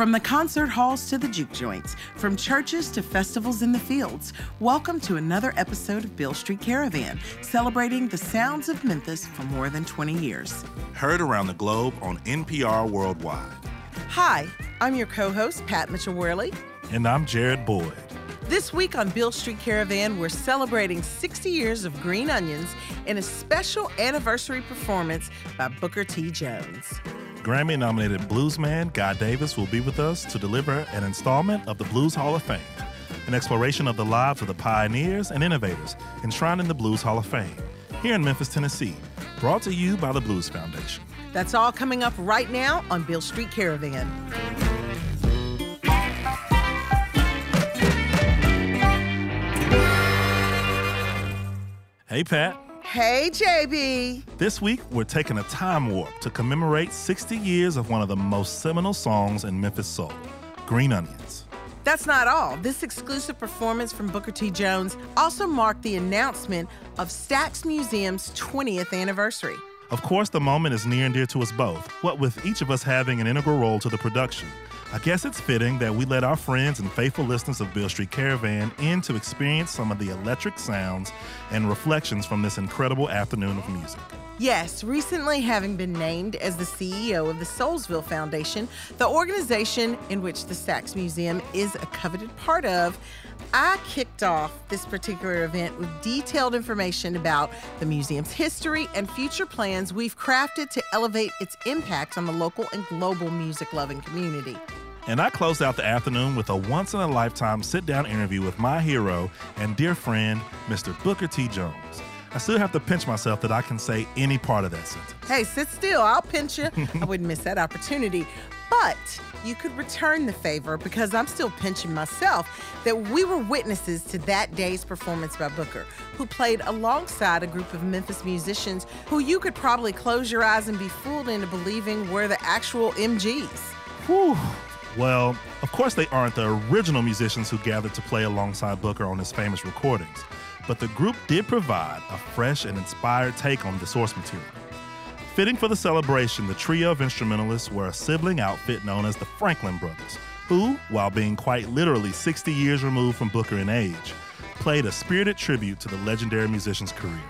From the concert halls to the juke joints, from churches to festivals in the fields, welcome to another episode of Beale Street Caravan, celebrating the sounds of Memphis for more than 20 years. Heard around the globe on NPR Worldwide. Hi, I'm your co host, Pat Mitchell Worley. And I'm Jared Boyd. This week on Beale Street Caravan, we're celebrating 60 years of Green Onions in a special anniversary performance by Booker T. Jones. Grammy nominated bluesman Guy Davis will be with us to deliver an installment of the Blues Hall of Fame, an exploration of the lives of the pioneers and innovators enshrined in the Blues Hall of Fame here in Memphis, Tennessee, brought to you by the Blues Foundation. That's all coming up right now on Beale Street Caravan. Hey, Pat. Hey, JB. This week, we're taking a time warp to commemorate 60 years of one of the most seminal songs in Memphis soul, Green Onions. That's not all. This exclusive performance from Booker T. Jones also marked the announcement of Stax Museum's 20th anniversary. Of course, the moment is near and dear to us both, what with each of us having an integral role to the production. I guess it's fitting that we let our friends and faithful listeners of Beale Street Caravan in to experience some of the electric sounds and reflections from this incredible afternoon of music. Yes, recently having been named as the CEO of the Soulsville Foundation, the organization in which the Stax Museum is a coveted part of, I kicked off this particular event with detailed information about the museum's history and future plans we've crafted to elevate its impact on the local and global music loving community. And I closed out the afternoon with a once in a lifetime sit down interview with my hero and dear friend, Mr. Booker T. Jones. I still have to pinch myself that I can say any part of that sentence. Hey, sit still. I'll pinch you. I wouldn't miss that opportunity. But you could return the favor because I'm still pinching myself that we were witnesses to that day's performance by Booker, who played alongside a group of Memphis musicians who you could probably close your eyes and be fooled into believing were the actual MGs. Whew. Well, of course, they aren't the original musicians who gathered to play alongside Booker on his famous recordings, but the group did provide a fresh and inspired take on the source material. Fitting for the celebration, the trio of instrumentalists were a sibling outfit known as the Franklin Brothers, who, while being quite literally 60 years removed from Booker in age, played a spirited tribute to the legendary musician's career.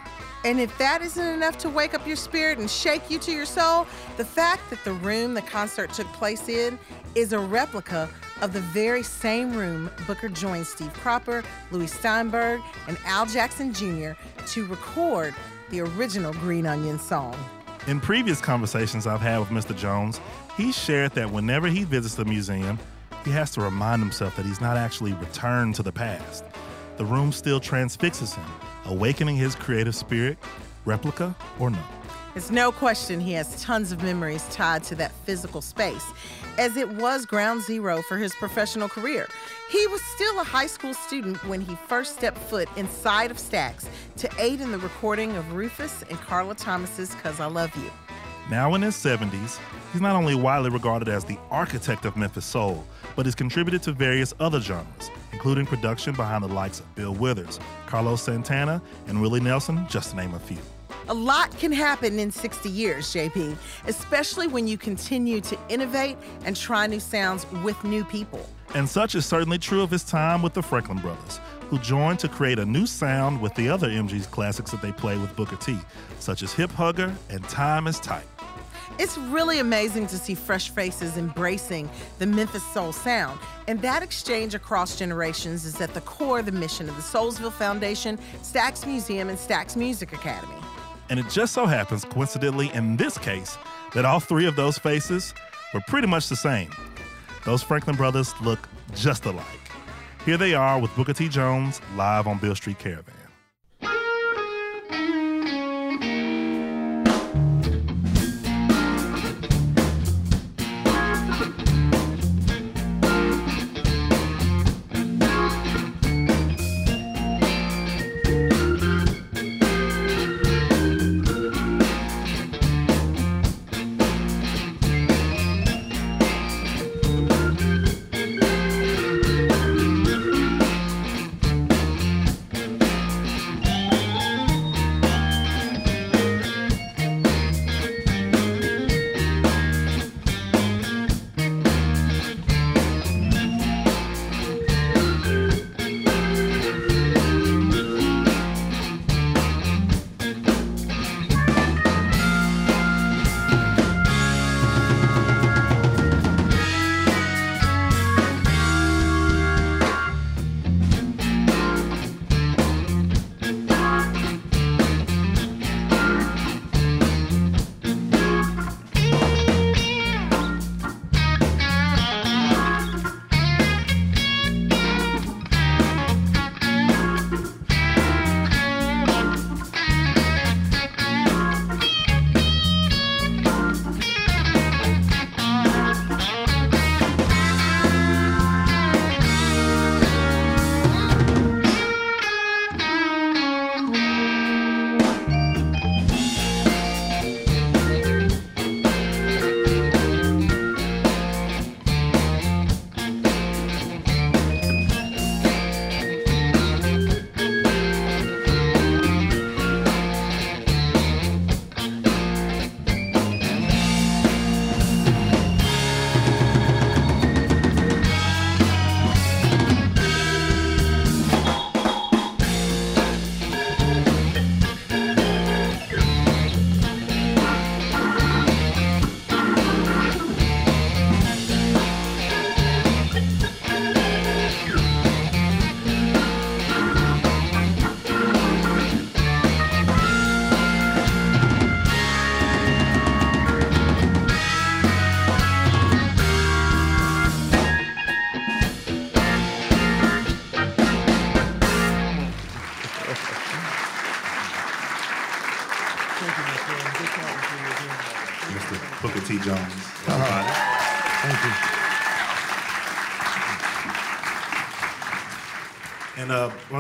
And if that isn't enough to wake up your spirit and shake you to your soul, the fact that the room the concert took place in is a replica of the very same room Booker joined Steve Cropper, Lewie Steinberg, and Al Jackson Jr. to record the original Green Onion song. In previous conversations I've had with Mr. Jones, he shared that whenever he visits the museum, he has to remind himself that he's not actually returned to the past. The room still transfixes him awakening his creative spirit, replica or no. It's no question he has tons of memories tied to that physical space, as it was ground zero for his professional career. He was still a high school student when he first stepped foot inside of Stax to aid in the recording of Rufus and Carla Thomas's Cause I Love You. Now in his 70s, he's not only widely regarded as the architect of Memphis Soul, but has contributed to various other genres, including production behind the likes of Bill Withers, Carlos Santana, and Willie Nelson, just to name a few. A lot can happen in 60 years, JB, especially when you continue to innovate and try new sounds with new people. And such is certainly true of his time with the Franklin Brothers, who joined to create a new sound with the other MG's classics that they play with Booker T, such as Hip Hugger and Time is Tight. It's really amazing to see fresh faces embracing the Memphis Soul sound. And that exchange across generations is at the core of the mission of the Soulsville Foundation, Stax Museum, and Stax Music Academy. And it just so happens, coincidentally, in this case, that all three of those faces were pretty much the same. Those Franklin brothers look just alike. Here they are with Booker T. Jones live on Beale Street Caravan.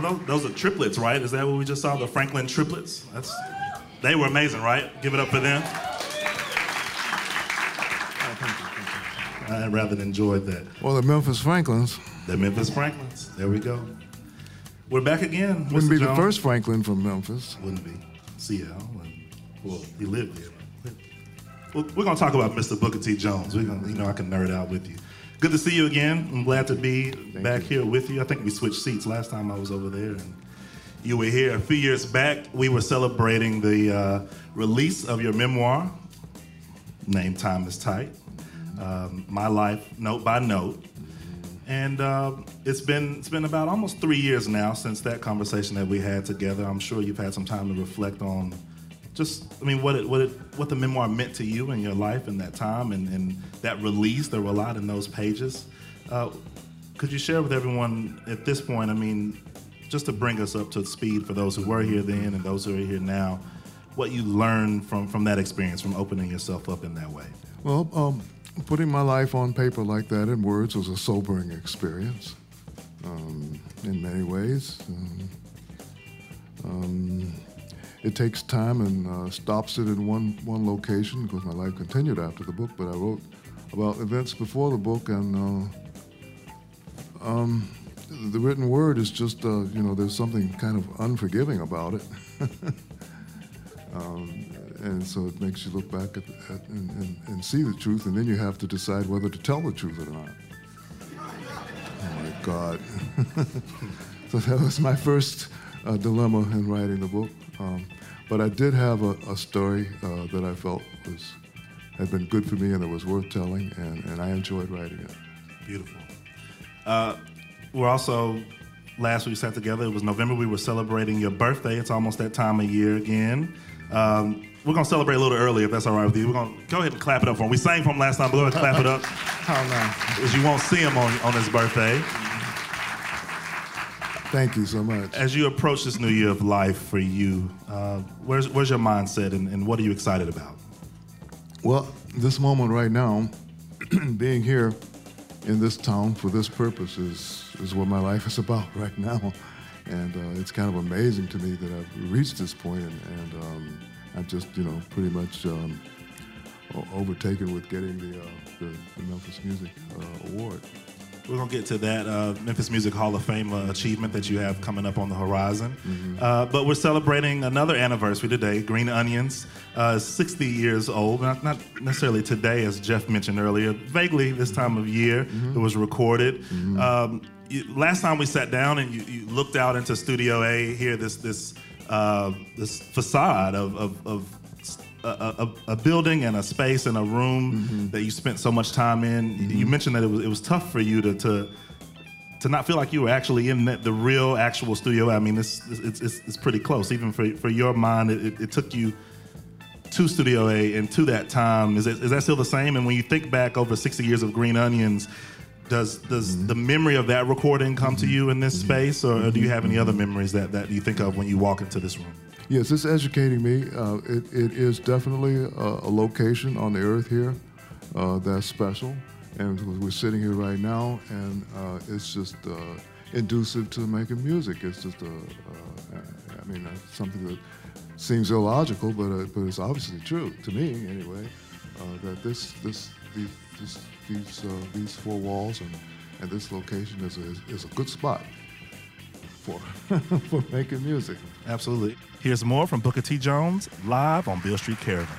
Well, those, those are triplets, right? Is that what we just saw? The Franklin triplets. That's they were amazing, right? Give it up for them. Oh, I rather enjoyed that. Well, the Memphis Franklins The Memphis Franklins. There we go. We're back again. wouldn't Mr. be the first Franklin from Memphis. Wouldn't be. CL. and- Well, he lived there. Well, we're gonna talk about Mr. Booker T. Jones. We're gonna, you know, I can nerd out with you. Good to see you again. I'm glad to be back here with you. I think we switched seats last time I was over there, and you were here. A few years back, we were celebrating the uh, release of your memoir, named "Time Is Tight." Um, my life, note by note. And uh, it's been it's been about almost three years now since that conversation that we had together. I'm sure you've had some time to reflect on just I mean what it what it what the memoir meant to you in your life in that time and, and that release. There were a lot in those pages. Uh, could you share with everyone at this point? I mean, just to bring us up to speed for those who were here then and those who are here now, what you learned from from that experience, from opening yourself up in that way. Well, um, putting my life on paper like that in words was a sobering experience um, in many ways. Um, um, it takes time and uh, stops it in one, one location because my life continued after the book, but I wrote about events before the book and uh, um, the written word is just, uh, you know, there's something kind of unforgiving about it. Um, and so it makes you look back at, at and, and, and see the truth, and then you have to decide whether to tell the truth or not. Oh my God! so that was my first uh, dilemma in writing the book. Um, but I did have a, a story uh, that I felt was had been good for me and that was worth telling, and, and I enjoyed writing it. Beautiful. Uh, we're also last week we sat together. It was November. We were celebrating your birthday. It's almost that time of year again. Um, we're gonna celebrate a little early if that's all right with you. We're gonna go ahead and clap it up for him. We sang for him last time, but go ahead and clap it up How nice. as you won't see him on, on his birthday. Thank you so much. As you approach this new year of life for you, uh, where's where's your mindset and, and what are you excited about? Well, this moment right now, being here in this town for this purpose is, is what my life is about right now. And uh, it's kind of amazing to me that I've reached this point and, and um, I'm just, you know, pretty much um, overtaken with getting the, uh, the, the Memphis Music uh, Award. We're gonna get to that uh, Memphis Music Hall of Fame uh, achievement that you have coming up on the horizon. Uh, but we're celebrating another anniversary today. Green Onions, uh, 60 years old. Not, not necessarily today, as Jeff mentioned earlier. Vaguely this time of year, it was recorded. Um, you, last time we sat down and you, you looked out into Studio A here, this this uh, this facade of, of, of a, a, a building and a space and a room mm-hmm. that you spent so much time in. You mm-hmm. mentioned that it was it was tough for you to to, to not feel like you were actually in the, the real actual studio. I mean, this it's, it's, it's pretty close. Even for for your mind, it, it, it took you to Studio A and to that time. Is it, is that still the same? And when you think back over 60 years of Green Onions. Does does mm-hmm. the memory of that recording come to you in this space, or do you have any other memories that, that you think of when you walk into this room? Yes, it's educating me. Uh, it, it is definitely a, a location on the earth here uh, that's special. And we're sitting here right now, and uh, it's just uh, inducive to making music. It's just a, uh, I mean, uh, something that seems illogical, but uh, but it's obviously true to me anyway. Uh, that this this these this, these uh, these four walls and, and this location is a, is a good spot for for making music. Absolutely. Here's more from Booker T. Jones live on Beale Street Caravan.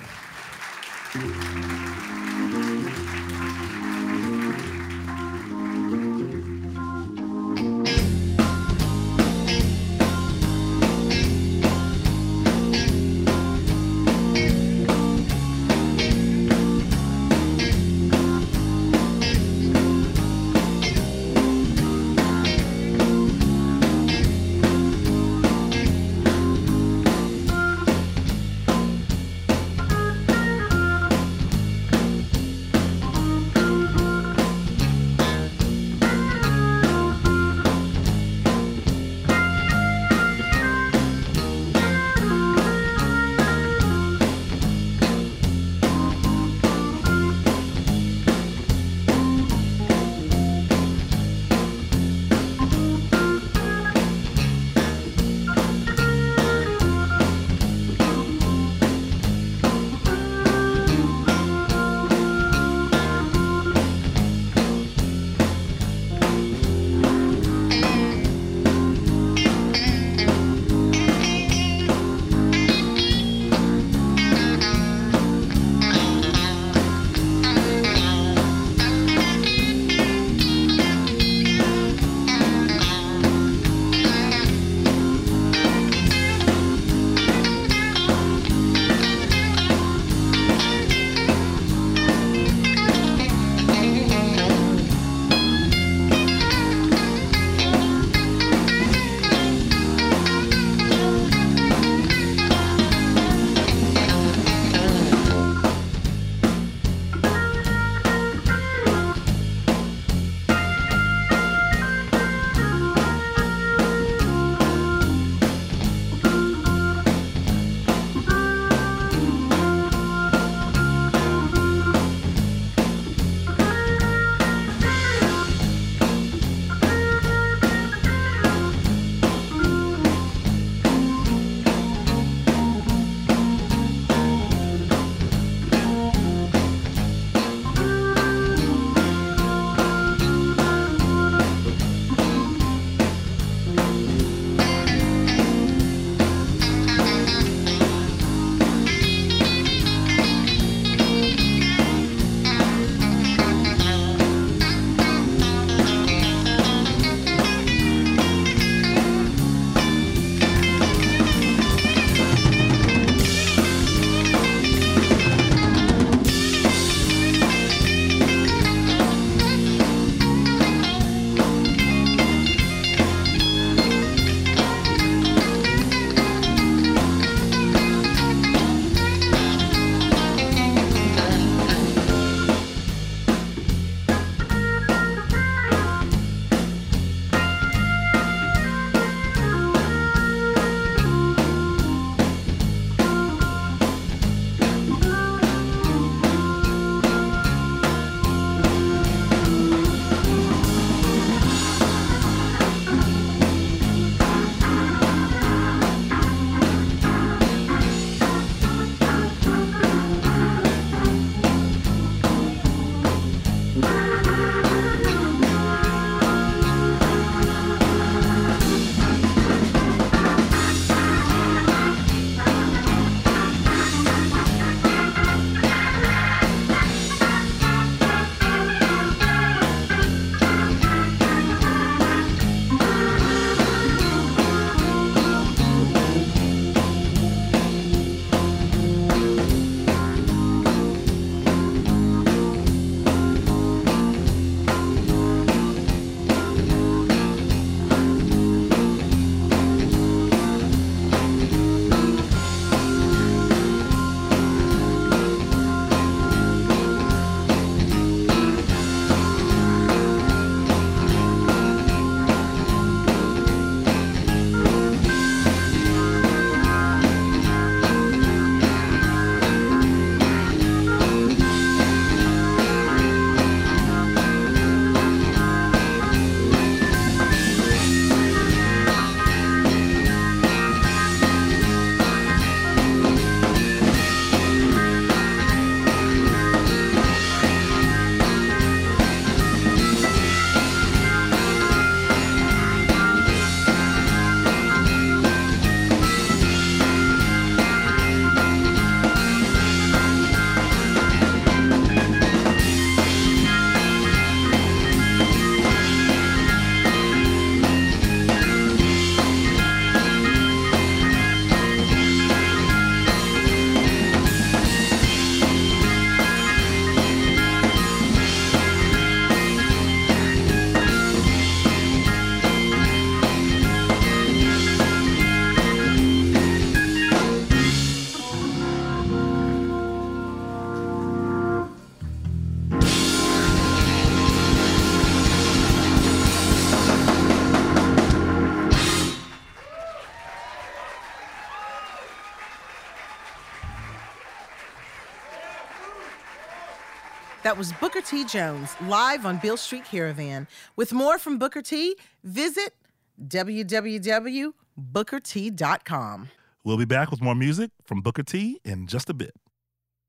Was Booker T. Jones live on Beale Street Caravan. With more from Booker T, visit www.bookert.com. We'll be back with more music from Booker T in just a bit.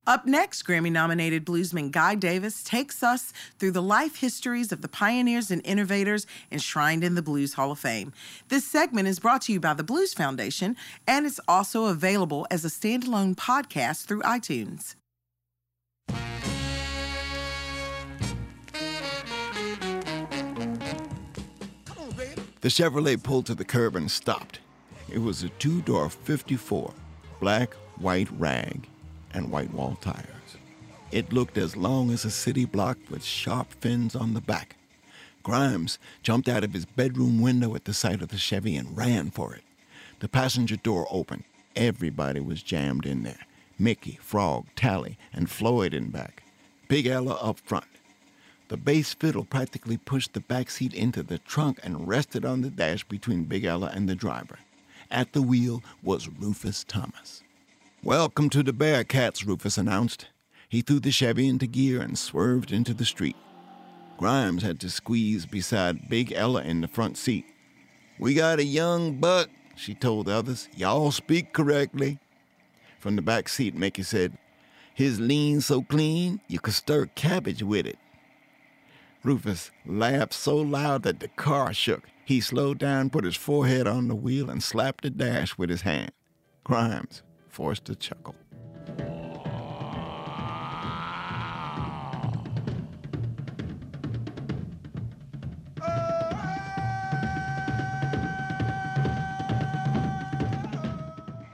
Up next, Grammy nominated bluesman Guy Davis takes us through the life histories of the pioneers and innovators enshrined in the Blues Hall of Fame. This segment is brought to you by the Blues Foundation, and it's also available as a standalone podcast through iTunes. The Chevrolet pulled to the curb and stopped. It was a two door 54, black, white rag, and white wall tires. It looked as long as a city block with sharp fins on the back. Grimes jumped out of his bedroom window at the sight of the Chevy and ran for it. The passenger door opened. Everybody was jammed in there Mickey, Frog, Tally, and Floyd in back. Big Ella up front. The bass fiddle practically pushed the back seat into the trunk and rested on the dash between Big Ella and the driver. At the wheel was Rufus Thomas. Welcome to the Bearcats, Rufus announced. He threw the Chevy into gear and swerved into the street. Grimes had to squeeze beside Big Ella in the front seat. We got a young buck, she told the others. Y'all speak correctly. From the back seat, Mickey said, His lean so clean you could stir cabbage with it. Rufus laughed so loud that the car shook. He slowed down, put his forehead on the wheel, and slapped the dash with his hand. Grimes forced a chuckle.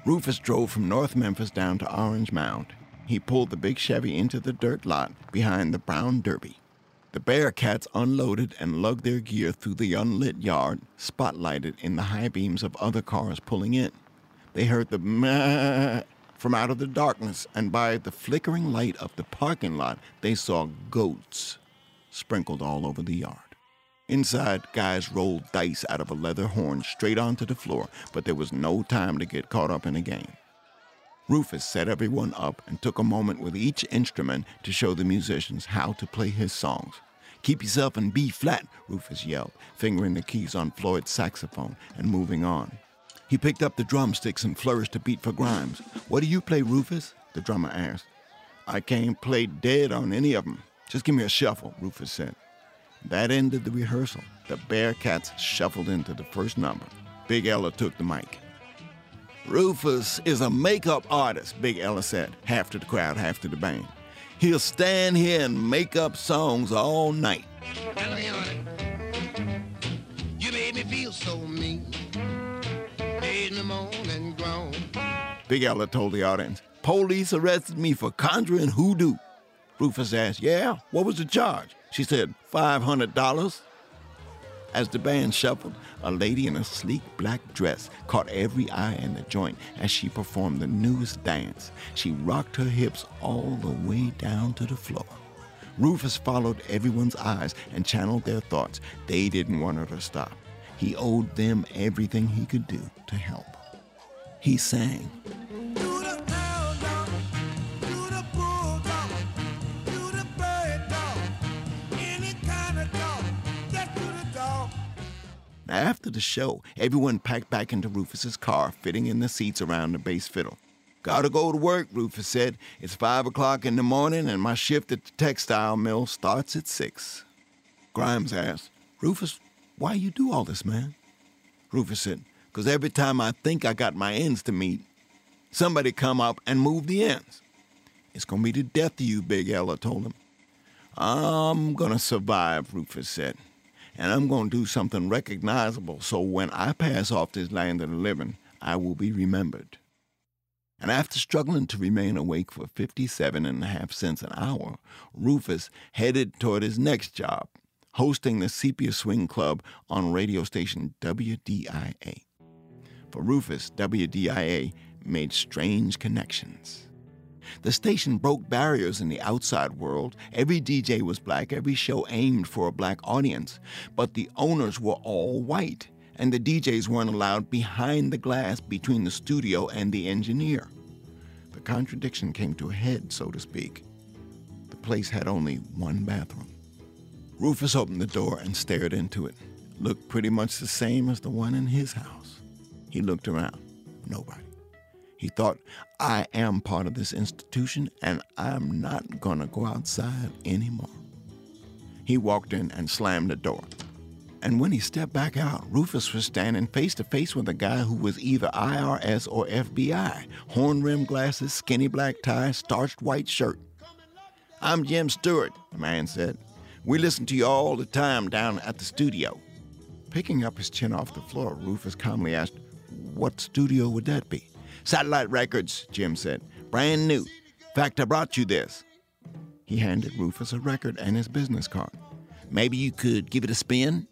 Rufus drove from North Memphis down to Orange Mound. He pulled the big Chevy into the dirt lot behind the brown derby. The Bearcats unloaded and lugged their gear through the unlit yard, spotlighted in the high beams of other cars pulling in. They heard the meh from out of the darkness, and by the flickering light of the parking lot, they saw goats sprinkled all over the yard. Inside, guys rolled dice out of a leather horn straight onto the floor, but there was no time to get caught up in a game. Rufus set everyone up and took a moment with each instrument to show the musicians how to play his songs. Keep yourself in B flat, Rufus yelled, fingering the keys on Floyd's saxophone and moving on. He picked up the drumsticks and flourished a beat for Grimes. What do you play, Rufus? the drummer asked. I can't play dead on any of them. Just give me a shuffle, Rufus said. That ended the rehearsal. The Bearcats shuffled into the first number. Big Ella took the mic. Rufus is a makeup artist, Big Ella said, half to the crowd, half to the band. He'll stand here and make up songs all night. You made me feel so mean. Made me moan and groan. Big Ella told the audience. Police arrested me for conjuring hoodoo. Rufus asked, Yeah, what was the charge? She said, $500. As the band shuffled, a lady in a sleek black dress caught every eye in the joint as she performed the newest dance. She rocked her hips all the way down to the floor. Rufus followed everyone's eyes and channeled their thoughts. They didn't want her to stop. He owed them everything he could do to help. He sang. After the show, everyone packed back into Rufus's car, fitting in the seats around the bass fiddle. Gotta go to work, Rufus said. It's five o'clock in the morning, and my shift at the textile mill starts at six. Grimes asked, Rufus, why you do all this, man? Rufus said, Because every time I think I got my ends to meet, somebody come up and move the ends. It's gonna be the death of you, Big Ella told him. I'm gonna survive, Rufus said. And I'm gonna do something recognizable so when I pass off this land of the living, I will be remembered. And after struggling to remain awake for 57 and a half cents an hour, Rufus headed toward his next job, hosting the Sepia Swing Club on radio station WDIA. For Rufus, WDIA made strange connections. The station broke barriers in the outside world. Every DJ was black, every show aimed for a black audience. But the owners were all white, and the DJs weren't allowed behind the glass between the studio and the engineer. The contradiction came to a head, so to speak. The place had only one bathroom. Rufus opened the door and stared into it. Looked pretty much the same as the one in his house. He looked around. Nobody. He thought, I am part of this institution and I'm not gonna go outside anymore. He walked in and slammed the door. And when he stepped back out, Rufus was standing face to face with a guy who was either IRS or FBI. Horn rimmed glasses, skinny black tie, starched white shirt. I'm Jim Stewart, the man said. We listen to you all the time down at the studio. Picking up his chin off the floor, Rufus calmly asked, What studio would that be? Satellite Records, Jim said. Brand new. Fact, I brought you this. He handed Rufus a record and his business card. Maybe you could give it a spin?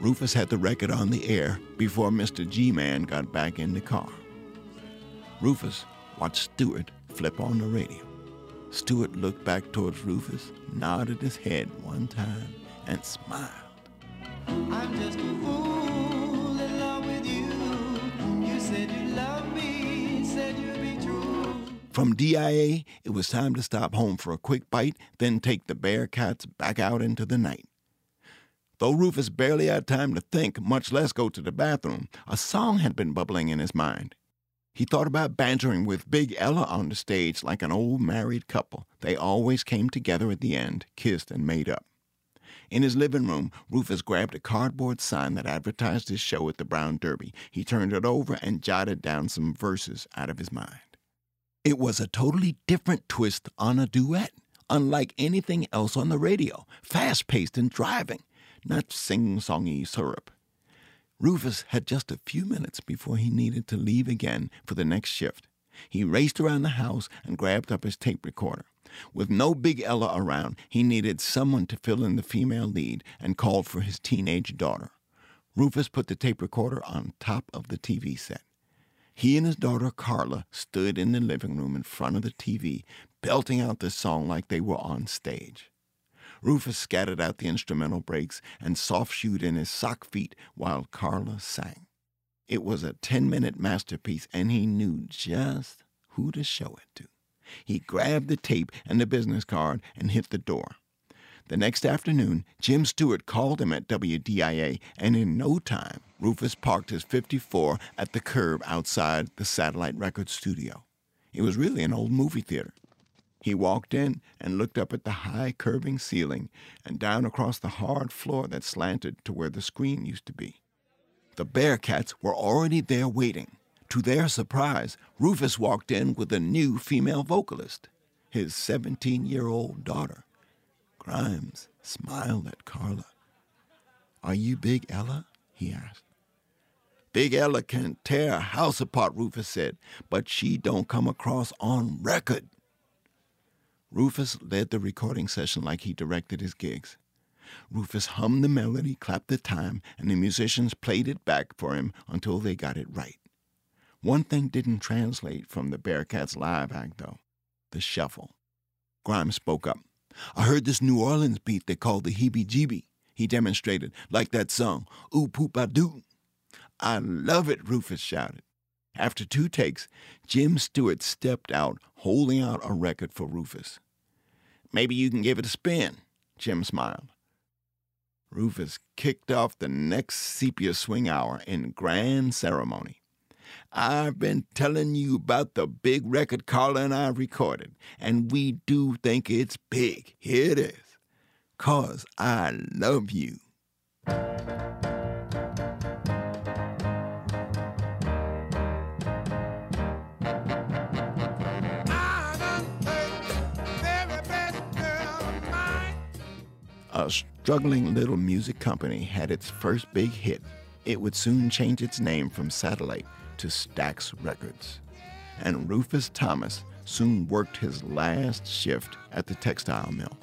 Rufus had the record on the air before Mr. G Man got back in the car. Rufus watched Stewart flip on the radio. Stewart looked back towards Rufus, nodded his head one time, and smiled. I'm just a fool in love with you. You said you love me, From DIA, it was time to stop home for a quick bite, then take the Bearcats back out into the night. Though Rufus barely had time to think, much less go to the bathroom, a song had been bubbling in his mind. He thought about bantering with Big Ella on the stage like an old married couple. They always came together at the end, kissed, and made up. In his living room, Rufus grabbed a cardboard sign that advertised his show at the Brown Derby. He turned it over and jotted down some verses out of his mind. It was a totally different twist on a duet, unlike anything else on the radio, fast paced and driving, not sing songy syrup. Rufus had just a few minutes before he needed to leave again for the next shift. He raced around the house and grabbed up his tape recorder. With no Big Ella around, he needed someone to fill in the female lead and called for his teenage daughter. Rufus put the tape recorder on top of the TV set. He and his daughter Carla stood in the living room in front of the TV, belting out the song like they were on stage. Rufus scattered out the instrumental breaks and soft shoed in his sock feet while Carla sang. It was a 10 minute masterpiece, and he knew just who to show it to. He grabbed the tape and the business card and hit the door. The next afternoon, Jim Stewart called him at WDIA, and in no time, Rufus parked his 54 at the curb outside the Satellite Records studio. It was really an old movie theater. He walked in and looked up at the high curving ceiling and down across the hard floor that slanted to where the screen used to be. The Bearcats were already there waiting. To their surprise, Rufus walked in with a new female vocalist, his 17 year old daughter. Grimes smiled at Carla. Are you Big Ella? he asked. Big Ella can tear a house apart, Rufus said, but she don't come across on record. Rufus led the recording session like he directed his gigs. Rufus hummed the melody, clapped the time, and the musicians played it back for him until they got it right. One thing didn't translate from the Bearcats live act, though the shuffle. Grimes spoke up. I heard this New Orleans beat they call the heebie jeebie. He demonstrated, like that song, Ooh Poo Pah Doo. I love it, Rufus shouted. After two takes, Jim Stewart stepped out, holding out a record for Rufus. Maybe you can give it a spin, Jim smiled. Rufus kicked off the next sepia swing hour in grand ceremony. I've been telling you about the big record Carla and I recorded, and we do think it's big. Here it is. Cause I love you. A struggling little music company had its first big hit. It would soon change its name from Satellite to Stax Records. And Rufus Thomas soon worked his last shift at the textile mill.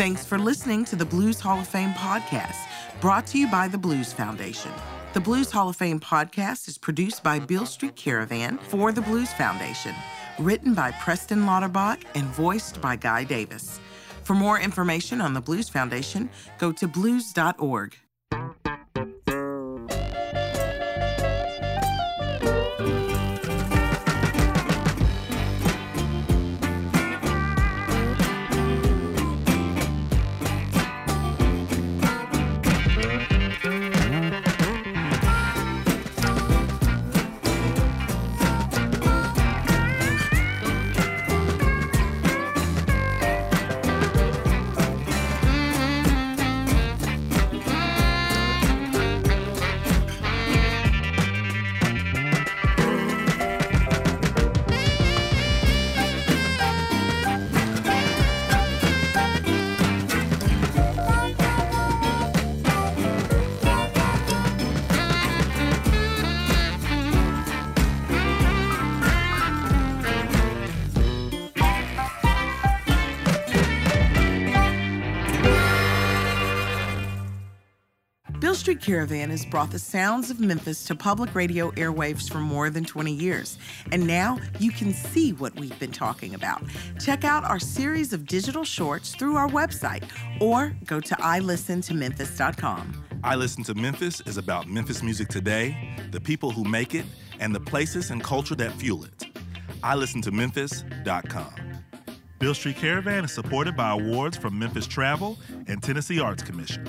Thanks for listening to the Blues Hall of Fame podcast, brought to you by the Blues Foundation. The Blues Hall of Fame podcast is produced by Beale Street Caravan for the Blues Foundation, written by Preston Lauterbach and voiced by Guy Davis. For more information on the Blues Foundation, go to blues.org. Caravan has brought the sounds of Memphis to public radio airwaves for more than 20 years. And now you can see what we've been talking about. Check out our series of digital shorts through our website or go to ilistentomemphis.com. I Listen to Memphis is about Memphis music today, the people who make it, and the places and culture that fuel it. I Listen to Memphis.com. Beale Street Caravan is supported by awards from Memphis Travel and Tennessee Arts Commission.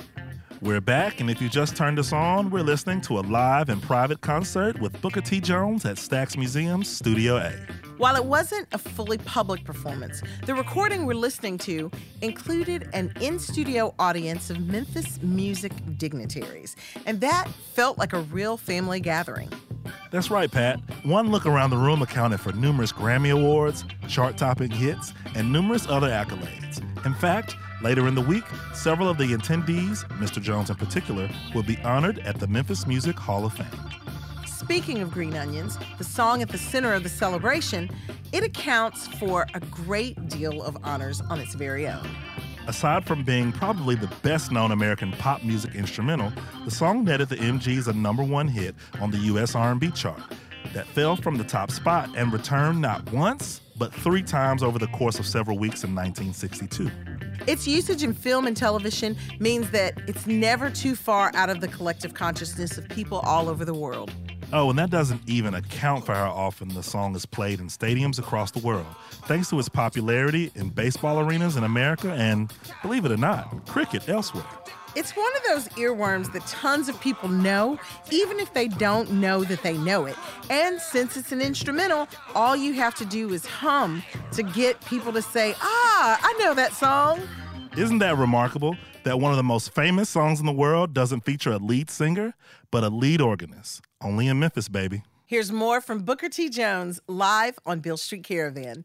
We're back, and if you just turned us on, we're listening to a live and private concert with Booker T. Jones at Stax Museum's Studio A. While it wasn't a fully public performance, the recording we're listening to included an in studio audience of Memphis music dignitaries, and that felt like a real family gathering. That's right, Pat. One look around the room accounted for numerous Grammy Awards, chart topping hits, and numerous other accolades. In fact, later in the week, several of the attendees, Mr. Jones in particular, will be honored at the Memphis Music Hall of Fame. Speaking of green onions, the song at the center of the celebration, it accounts for a great deal of honors on its very own. Aside from being probably the best known American pop music instrumental, the song netted the MGs a number one hit on the US R&B chart that fell from the top spot and returned not once, but three times over the course of several weeks in 1962. Its usage in film and television means that it's never too far out of the collective consciousness of people all over the world. Oh, and that doesn't even account for how often the song is played in stadiums across the world, thanks to its popularity in baseball arenas in America and, believe it or not, cricket elsewhere. It's one of those earworms that tons of people know, even if they don't know that they know it. And since it's an instrumental, all you have to do is hum to get people to say, Ah, I know that song. Isn't that remarkable that one of the most famous songs in the world doesn't feature a lead singer, but a lead organist? Only in Memphis, baby. Here's more from Booker T. Jones live on Beale Street Caravan.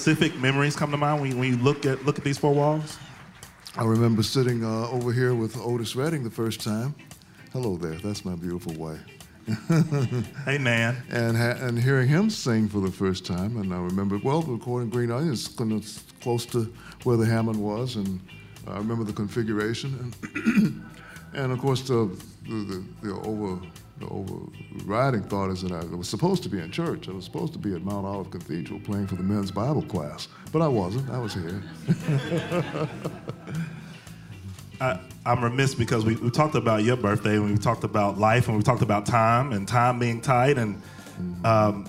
Specific memories come to mind when you, when you look at look at these four walls? I remember sitting uh, over here with Otis Redding the first time. Hello there, that's my beautiful wife. Hey, man. and ha- and hearing him sing for the first time, and I remember well recording Green Onions close to where the Hammond was, and I remember the configuration, and and of course the the, the, the over the overriding thought is that I was supposed to be in church. I was supposed to be at Mount Olive Cathedral playing for the men's Bible class, but I wasn't. I was here. I, I'm remiss because we, we talked about your birthday and we talked about life and we talked about time and time being tight and um,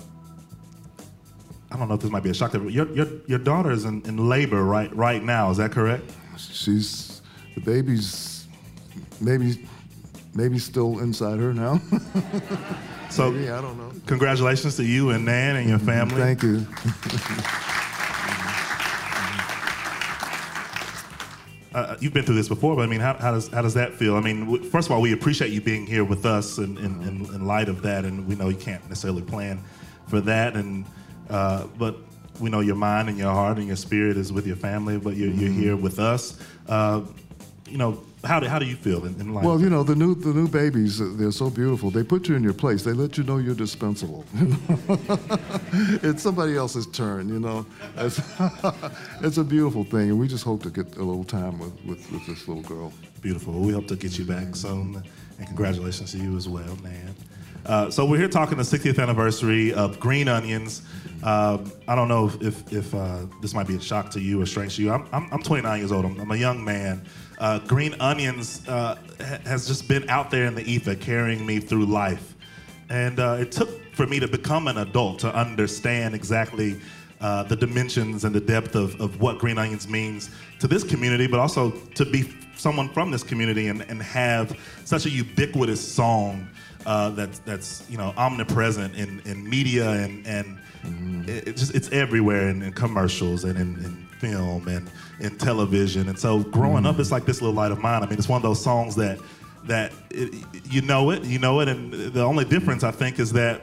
I don't know if this might be a shock but your your, your daughter is in, in labor right right now. Is that correct? She's the baby's maybe maybe still inside her now. So maybe, I don't know. congratulations to you and Nan and your family. Thank you. Uh, you've been through this before, but I mean, how, how does how does that feel? I mean, w- first of all, we appreciate you being here with us in, in, in, in light of that, and we know you can't necessarily plan for that, and uh, but we know your mind and your heart and your spirit is with your family, but you're, you're here with us. Uh, you know, how do, how do you feel in, in life? Well, you know, the new the new babies, uh, they're so beautiful. They put you in your place. They let you know you're dispensable. it's somebody else's turn, you know. It's, it's a beautiful thing, and we just hope to get a little time with, with, with this little girl. Beautiful. We hope to get you back soon. And congratulations to you as well, Nan. Uh, so we're here talking the 60th anniversary of Green Onions. Um, I don't know if, if uh, this might be a shock to you or strange to you. I'm, I'm, I'm 29 years old. I'm, I'm a young man. Uh, Green Onions uh, ha- has just been out there in the ether carrying me through life. And uh, it took for me to become an adult to understand exactly uh, the dimensions and the depth of, of what Green Onions means to this community, but also to be someone from this community and, and have such a ubiquitous song uh, that's, that's you know omnipresent in, in media and, and it, it just it's everywhere in, in commercials and in, in film and in television. And so growing up, it's like this little light of mine. I mean, it's one of those songs that that it, you know it, you know it, and the only difference I think is that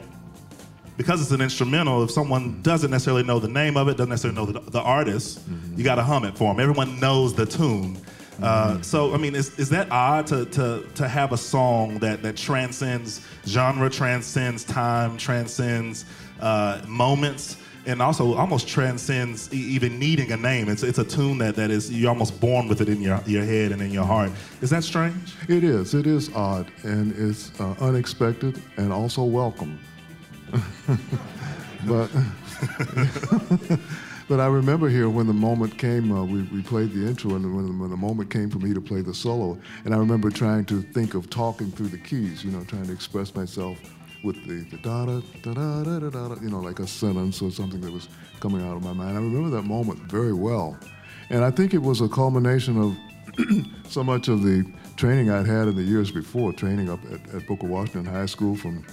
because it's an instrumental, if someone doesn't necessarily know the name of it, doesn't necessarily know the, the artist, you got to hum it for them. Everyone knows the tune. Uh, so I mean, is, is that odd to, to to have a song that that transcends genre, transcends time, transcends uh, moments, and also almost transcends e- even needing a name? It's it's a tune that, that is you're almost born with it in your your head and in your heart. Is that strange? It is. It is odd, and it's uh, unexpected and also welcome. but but I remember here when the moment came, uh, we, we played the intro, and when, when the moment came for me to play the solo, and I remember trying to think of talking through the keys, you know, trying to express myself with the, da da da da da da da, you know, like a sentence or something that was coming out of my mind. I remember that moment very well, and I think it was a culmination of so much of the training I'd had in the years before, training up at, at Booker Washington High School from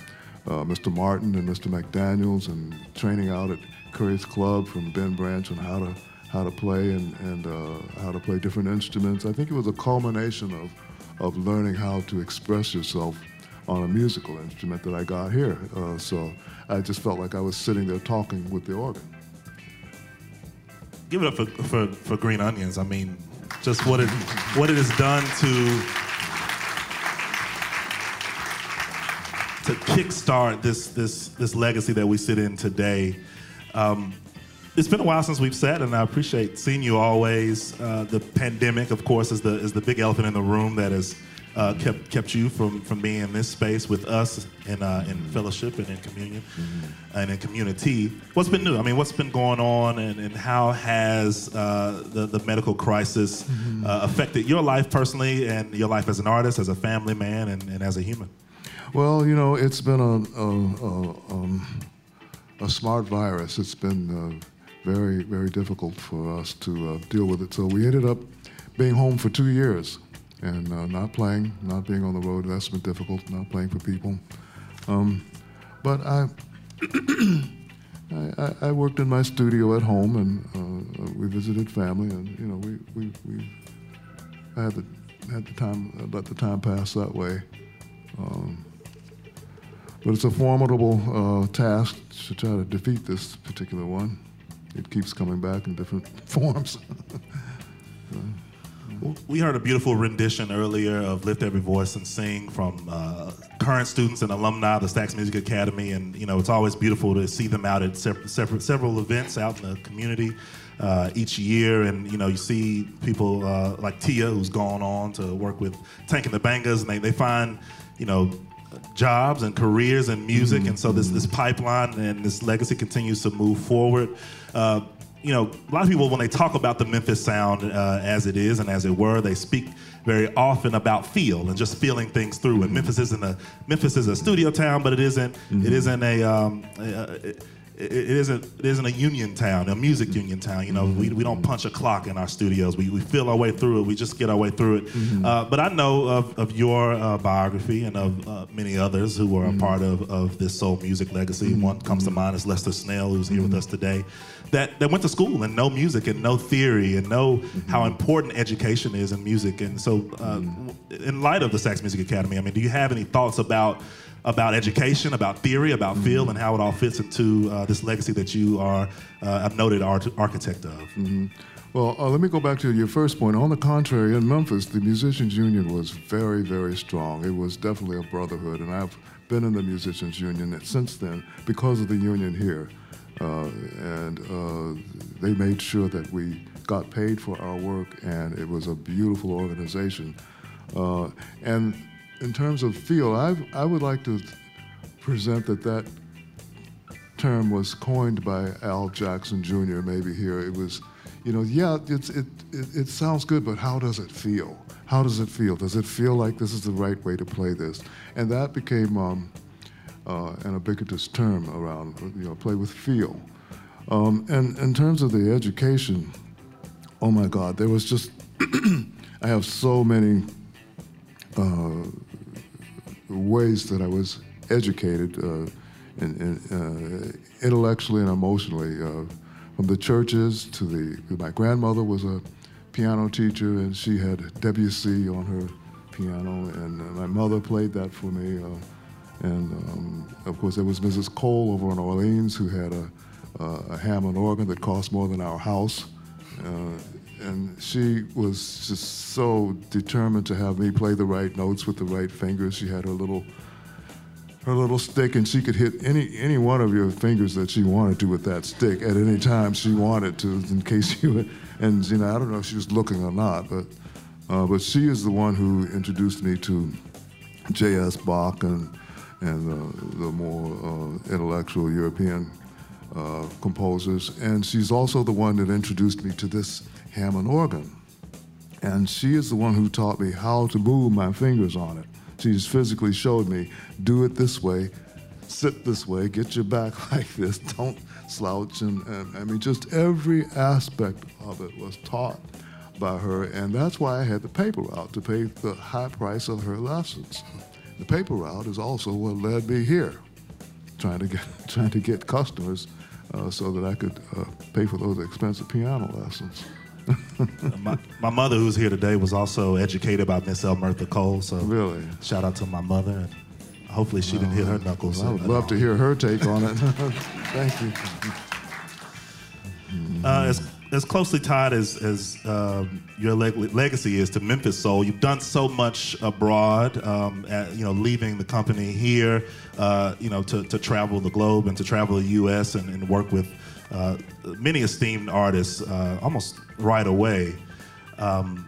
uh, Mr. Martin and Mr. McDaniels, and training out at Curry's Club from Ben Branch on how to how to play and, and uh, how to play different instruments. I think it was a culmination of of learning how to express yourself on a musical instrument that I got here. Uh, so I just felt like I was sitting there talking with the organ. give it up for, for, for Green Onions. I mean, just what it what it has done to to kickstart this this this legacy that we sit in today. Um, it's been a while since we've sat, and I appreciate seeing you always. Uh, the pandemic, of course, is the is the big elephant in the room that has uh, kept kept you from from being in this space with us in uh, in fellowship and in communion and in community. What's been new? I mean, what's been going on, and, and how has uh, the the medical crisis uh, affected your life personally and your life as an artist, as a family man, and, and as a human? Well, you know, it's been a, a, a, um, a smart virus. It's been uh, very, very difficult for us to uh, deal with it. So we ended up being home for two years and uh, not playing, not being on the road. That's been difficult, not playing for people. Um, but I, I, I- worked in my studio at home and uh, we visited family and, you know, we, we, we I had the, had the time, let the time pass that way. Um, but it's a formidable uh, task to try to defeat this particular one. it keeps coming back in different forms. We heard a beautiful rendition earlier of Lift Every Voice and Sing from uh, current students and alumni of the Stax Music Academy. And, you know, it's always beautiful to see them out at several, several events out in the community uh, each year. And, you know, you see people uh, like Tia, who's gone on to work with Tank and the Bangas, and they, they find, you know, jobs and careers and music. And so this, this pipeline and this legacy continues to move forward. Uh, you know, a lot of people when they talk about the Memphis sound uh, as it is and as it were, they speak very often about feel and just feeling things through. And Memphis isn't a Memphis is a studio town, but it isn't it isn't a um, uh, it, it isn't it isn't a union town, a music union town. You know, we, we don't punch a clock in our studios. We, we feel our way through it. We just get our way through it. Uh, but I know of, of your uh, biography and of uh, many others who were a part of, of this soul music legacy. One comes to mind is Lester Snell, who's here with us today, that, that went to school and know music and know theory and know how important education is in music. And so, uh, in light of the Stax Music Academy, I mean, do you have any thoughts about about education, about theory, about feel, and how it all fits into uh, this legacy that you are uh, a noted art- architect of? Well, uh, let me go back to your first point. On the contrary, in Memphis, the Musicians Union was very, very strong. It was definitely a brotherhood, and I've been in the Musicians Union since then because of the union here. Uh, and uh, they made sure that we got paid for our work, and it was a beautiful organization. Uh, and in terms of feel, I, I would like to present that that term was coined by Al Jackson Jr. Maybe here it was, you know, yeah, it, it it sounds good, but how does it feel? How does it feel? Does it feel like this is the right way to play this? And that became um, uh, an ubiquitous term around, you know, play with feel. Um, and in terms of the education, oh my God, there was just, I have so many uh, ways that I was educated uh, in, in, uh, intellectually and emotionally, uh, from the churches to the. My grandmother was a piano teacher, and she had Debussy on her piano, and uh, my mother played that for me. Uh, and um, of course, there was Mrs. Cole over in Orleans who had a, a Hammond organ that cost more than our house. Uh, and she was just so determined to have me play the right notes with the right fingers. She had her little her little stick, and she could hit any any one of your fingers that she wanted to with that stick at any time she wanted to, in case you. And you know, I don't know if she was looking or not, but uh, but she is the one who introduced me to J.S. Bach and and uh, the more uh, intellectual European uh, composers. And she's also the one that introduced me to this Hammond organ. And she is the one who taught me how to move my fingers on it. She just physically showed me, do it this way, sit this way, get your back like this, don't slouch. And, and I mean, just every aspect of it was taught by her. And that's why I had the paper route to pay the high price of her lessons. The paper route is also what led me here, trying to get, trying to get customers uh, so that I could uh, pay for those expensive piano lessons. my, my mother, who's here today, was also educated by Miss Elmertha Cole. So Really? shout out to my mother. And hopefully she didn't hit her knuckles. I would love to hear her take on it. Thank you. Uh, as, as closely tied as, as um, your leg- legacy is to Memphis Soul, you've done so much abroad. Um, at, you know, leaving the company here, uh, you know, to, to travel the globe and to travel the U.S. and, and work with uh, many esteemed artists uh, almost right away. Um,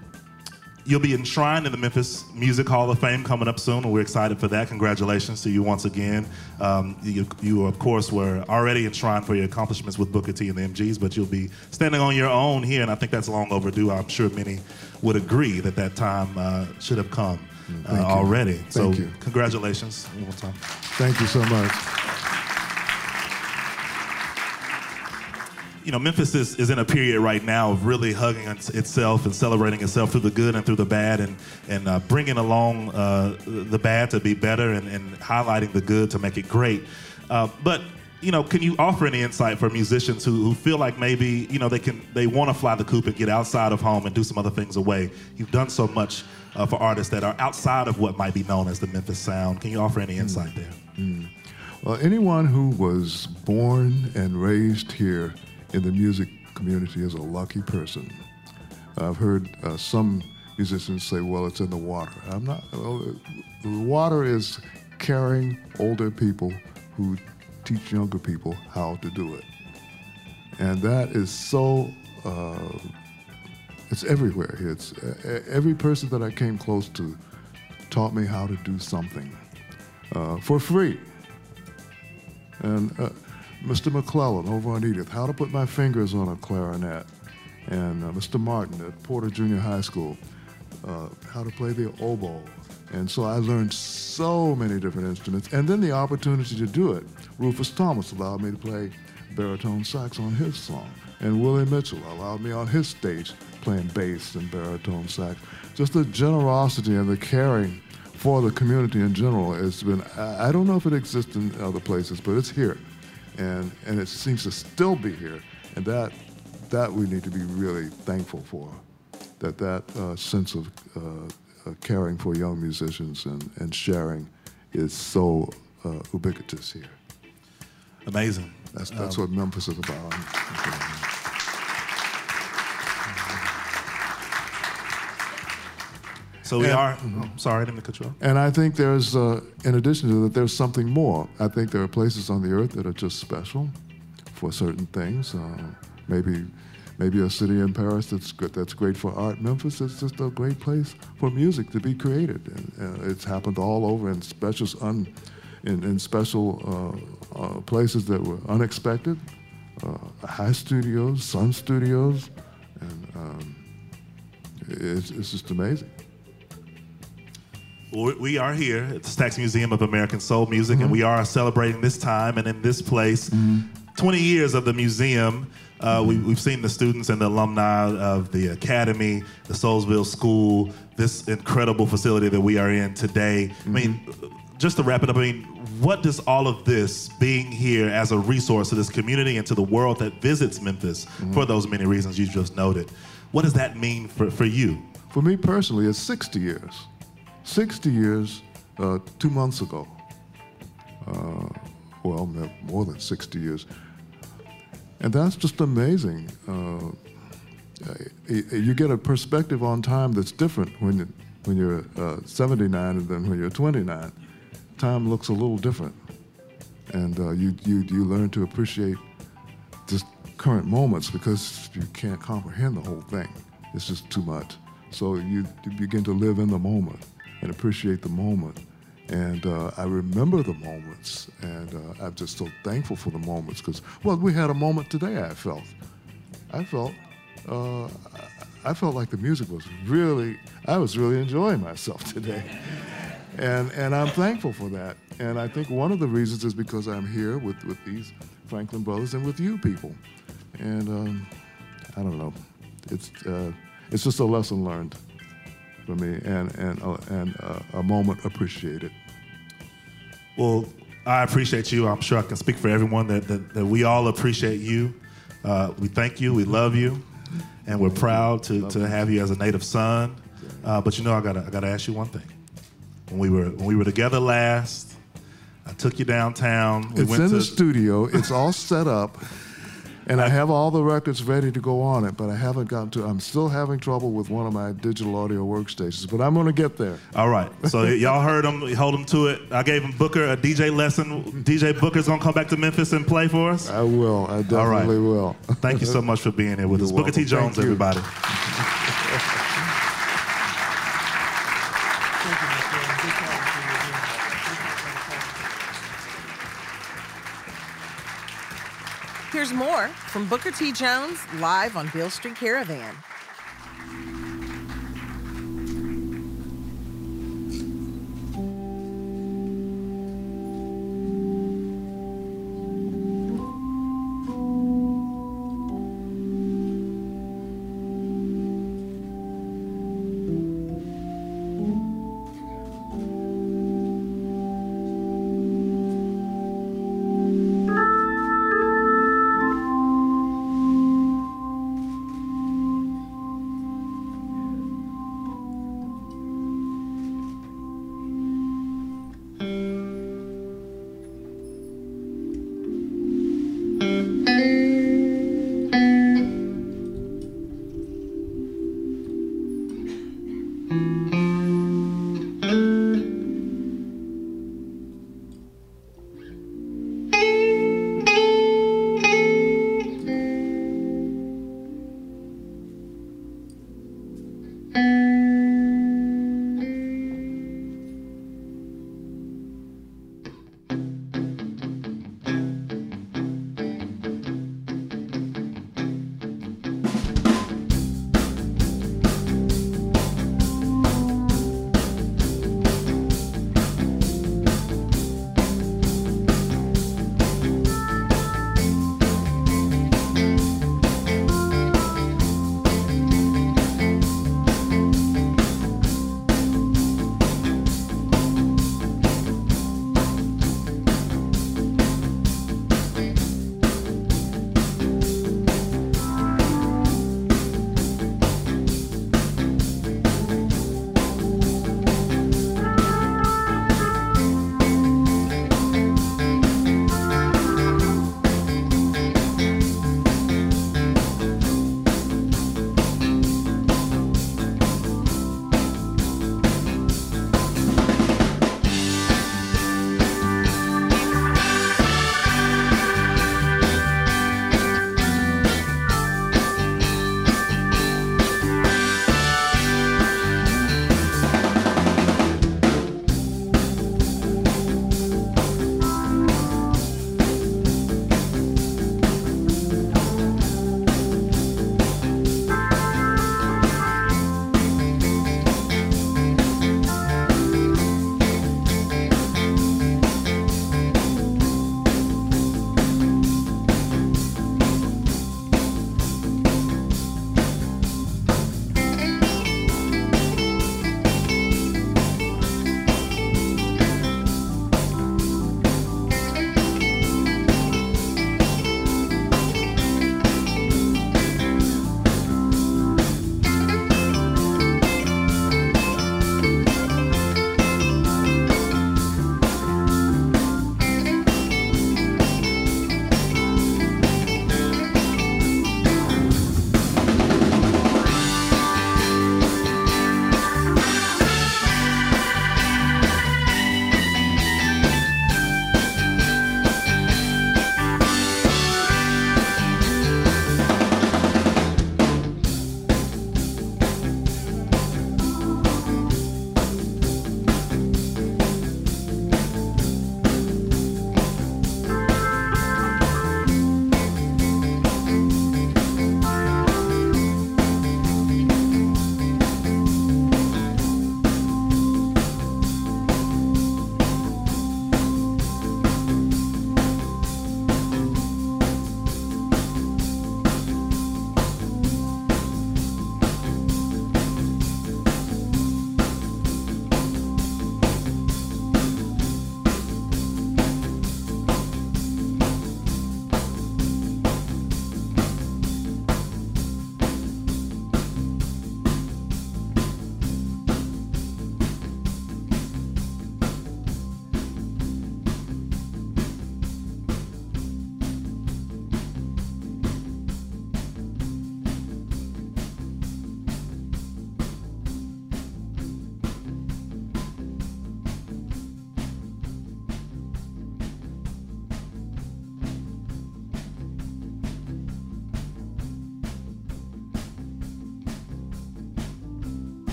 You'll be enshrined in the Memphis Music Hall of Fame coming up soon, and we're excited for that. Congratulations to you once again. Um, you, you, of course, were already enshrined for your accomplishments with Booker T and the MGs, but you'll be standing on your own here, and I think that's long overdue. I'm sure many would agree that that time uh, should have come uh, already. so, congratulations one more time. Thank you so much. You know, Memphis is, is in a period right now of really hugging itself and celebrating itself through the good and through the bad and, and uh, bringing along uh, the bad to be better and, and highlighting the good to make it great. Uh, but, you know, can you offer any insight for musicians who, who feel like maybe, you know, they can they want to fly the coop and get outside of home and do some other things away? You've done so much uh, for artists that are outside of what might be known as the Memphis sound. Can you offer any insight there? Well, anyone who was born and raised here in the music community is a lucky person. I've heard uh, some musicians say, well, it's in the water. I'm not, well, the water is caring older people who teach younger people how to do it. And that is so, uh, it's everywhere. It's uh, every person that I came close to taught me how to do something uh, for free. And uh, Mr. McClellan over on Edith, how to put my fingers on a clarinet. And uh, Mr. Martin at Porter Junior High School, uh, how to play the oboe. And so I learned so many different instruments. And then the opportunity to do it. Rufus Thomas allowed me to play baritone sax on his song. And Willie Mitchell allowed me on his stage playing bass and baritone sax. Just the generosity and the caring for the community in general has been, I don't know if it exists in other places, but it's here. And, and it seems to still be here. And that, that we need to be really thankful for. That that uh, sense of uh, uh, caring for young musicians and, and sharing is so uh, ubiquitous here. Amazing. That's, that's Um, what Memphis is about. So we And- are. oh, sorry, I didn't cut you off. And I think there's, uh, in addition to that, there's something more. I think there are places on the earth that are just special for certain things. Uh, maybe, maybe a city in Paris that's good, that's great for art. Memphis is just a great place for music to be created. And, uh, it's happened all over in special, un, in, in special uh, uh, places that were unexpected. Uh, Hi studios, Sun Studios, and um, it's, it's just amazing. We are here at the Stax Museum of American Soul Music, Mm-hmm. and we are celebrating this time and in this place 20 years of the museum. Uh, we, we've seen the students and the alumni of the academy, the Soulsville School, this incredible facility that we are in today. I mean, Mm-hmm. just to wrap it up, I mean, what does all of this being here as a resource to this community and to the world that visits Memphis Mm-hmm. for those many reasons you just noted, what does that mean for, for you? For me personally, it's 60 years. 60 years uh, two months ago. Uh, well, more than 60 years. And that's just amazing. Uh, y- you get a perspective on time that's different when, you, when you're uh, 79 than when you're 29. Time looks a little different. And uh, you, you, you learn to appreciate just current moments because you can't comprehend the whole thing. It's just too much. So you, you begin to live in the moment and appreciate the moment. And uh, I remember the moments, and uh, I'm just so thankful for the moments because, well, we had a moment today. I felt, I felt, uh, I- felt like the music was really, I was really enjoying myself today, and and I'm thankful for that. And I think one of the reasons is because I'm here with with these Franklin brothers and with you people, and um, I don't know, it's uh, it's just a lesson learned for me, and and uh, and uh, a moment appreciated. Well, I appreciate you. I'm sure I can speak for everyone that, that, that we all appreciate you. Uh, we thank you. We love you. And we're proud to, to have you as a native son. Uh, but you know, I gotta, I gotta ask you one thing. When we were, when we were together last, I took you downtown. We it's went in to, the studio. It's all set up, and I have all the records ready to go on it. But I haven't gotten to. I'm still having trouble with one of my digital audio workstations, but I'm going to get there. All right. So y'all heard him. Hold him to it. I gave him Booker a DJ lesson. DJ Booker's gonna come back to Memphis and play for us. I will. I All right. definitely will. Thank you so much for being here with us. You're Booker T. Jones, everybody. More from Booker T. Jones live on Beale Street Caravan.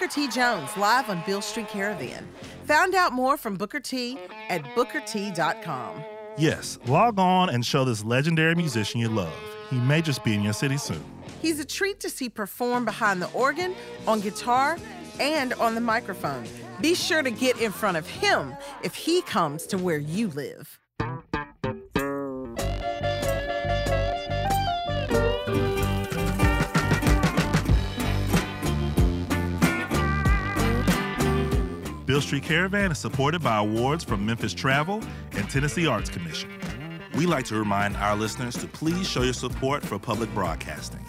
Booker T. Jones live on Beale Street Caravan. Found out more from Booker T at bookerT.com. Yes, log on and show this legendary musician you love. He may just be in your city soon. He's a treat to see perform behind the organ, on guitar, and on the microphone. Be sure to get in front of him if he comes to where you live. Beale Street Caravan is supported by awards from Memphis Travel and Tennessee Arts Commission. We like to remind our listeners to please show your support for public broadcasting.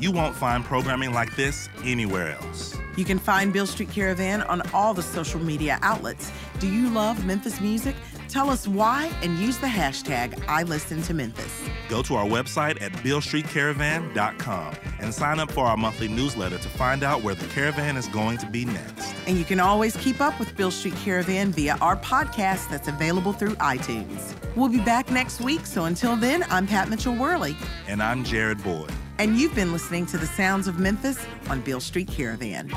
You won't find programming like this anywhere else. You can find Beale Street Caravan on all the social media outlets. Do you love Memphis music? Tell us why and use the hashtag I listen to Memphis. Go to our website at bealestreetcaravan.com and sign up for our monthly newsletter to find out where the caravan is going to be next. And you can always keep up with Beale Street Caravan via our podcast that's available through iTunes. We'll be back next week, so until then, I'm Pat Mitchell Worley, And I'm Jared Boyd. and you've been listening to the sounds of Memphis on Beale Street Caravan.